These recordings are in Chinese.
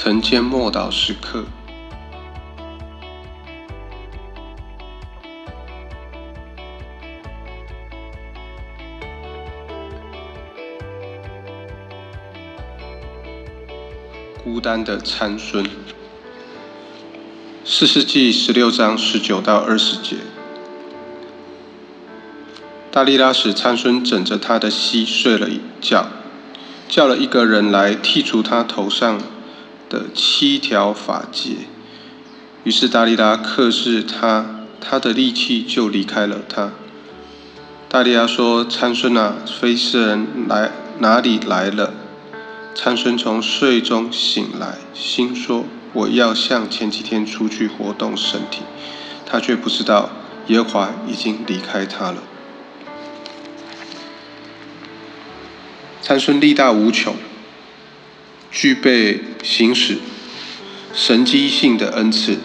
晨间默祷时刻，孤单的参孙，四世纪十六章十九到二十节。大力拉使参孙枕着他的膝睡了一觉，叫了一个人来剔除他头上的七条发结。于是大利拉克制他，他的力气就离开了他。大利拉说：“参孙啊，非利士人来哪里来了？”参孙从睡中醒来，心说：“我要像前几天出去活动身体。”他却不知道耶和华已经离开他了。参孙力大无穷，具备行使神机性的恩赐，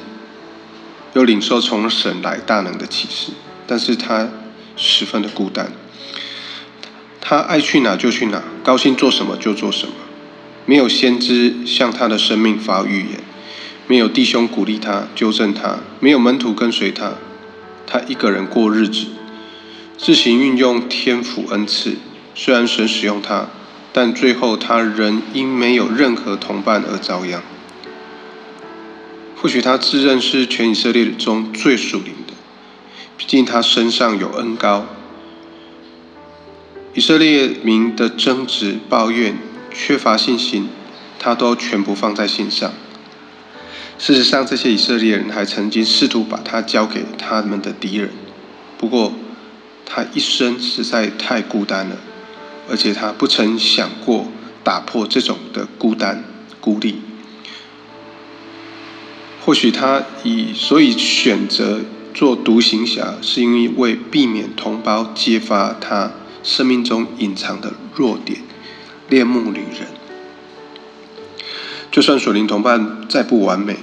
又领受从神来大能的启示，但是他十分的孤单。他爱去哪就去哪，高兴做什么就做什么，没有先知向他的生命发预言，没有弟兄鼓励他、纠正他，没有门徒跟随他，他一个人过日子，自行运用天赋恩赐。虽然神使用他，但最后他仍因没有任何同伴而遭殃。或许他自认是全以色列中最属灵的，毕竟他身上有恩高。以色列民的争执、抱怨、缺乏信心，他都全部放在心上。事实上，这些以色列人还曾经试图把他交给他们的敌人。不过，他一生实在太孤单了。而且他不曾想过打破这种的孤单孤立。或许他以所以选择做独行侠，是因为为避免同胞揭发他生命中隐藏的弱点——恋慕女人。就算属灵同伴再不完美，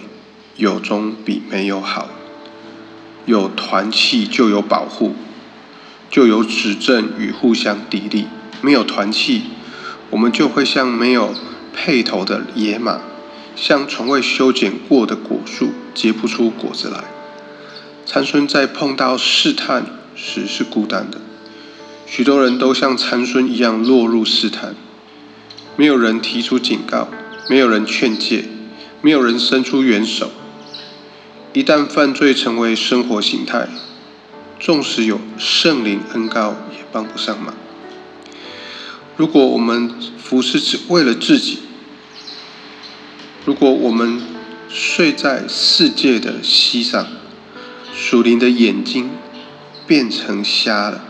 有终比没有好。有团契就有保护，就有指正与互相砥砺。没有团契，我们就会像没有配头的野马，像从未修剪过的果树，结不出果子来。参孙在碰到试探时是孤单的，许多人都像参孙一样落入试探，没有人提出警告，没有人劝诫，没有人伸出援手。一旦犯罪成为生活形态，纵使有圣灵恩高，也帮不上忙。如果我们服侍只为了自己，如果我们睡在世界的膝上，属灵的眼睛变成瞎了，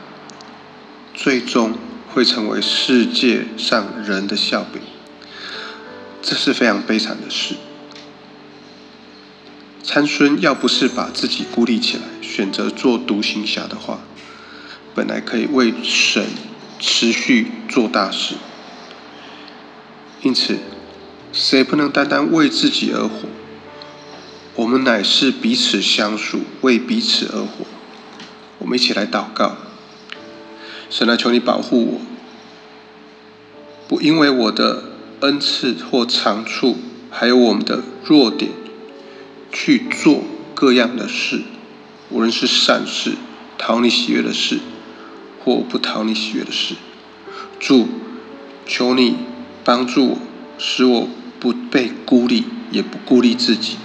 最终会成为世界上人的笑柄，这是非常悲惨的事。参孙要不是把自己孤立起来，选择做独行侠的话，本来可以为神。持续做大事，因此，谁不能单单为自己而活？我们乃是彼此相属，为彼此而活。我们一起来祷告：神来求你保护我，不因为我的恩赐或长处，还有我们的弱点，去做各样的事，无论是善事、讨你喜悦的事。或不讨你喜悦的事，主，求你帮助我，使我不被孤立，也不孤立自己，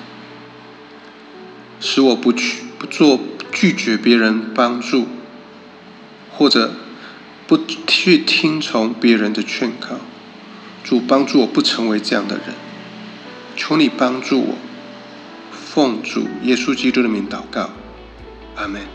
使我不去不做拒绝别人帮助，或者不去听从别人的劝告。主帮助我不成为这样的人，求你帮助我，奉主耶稣基督的名祷告，阿门。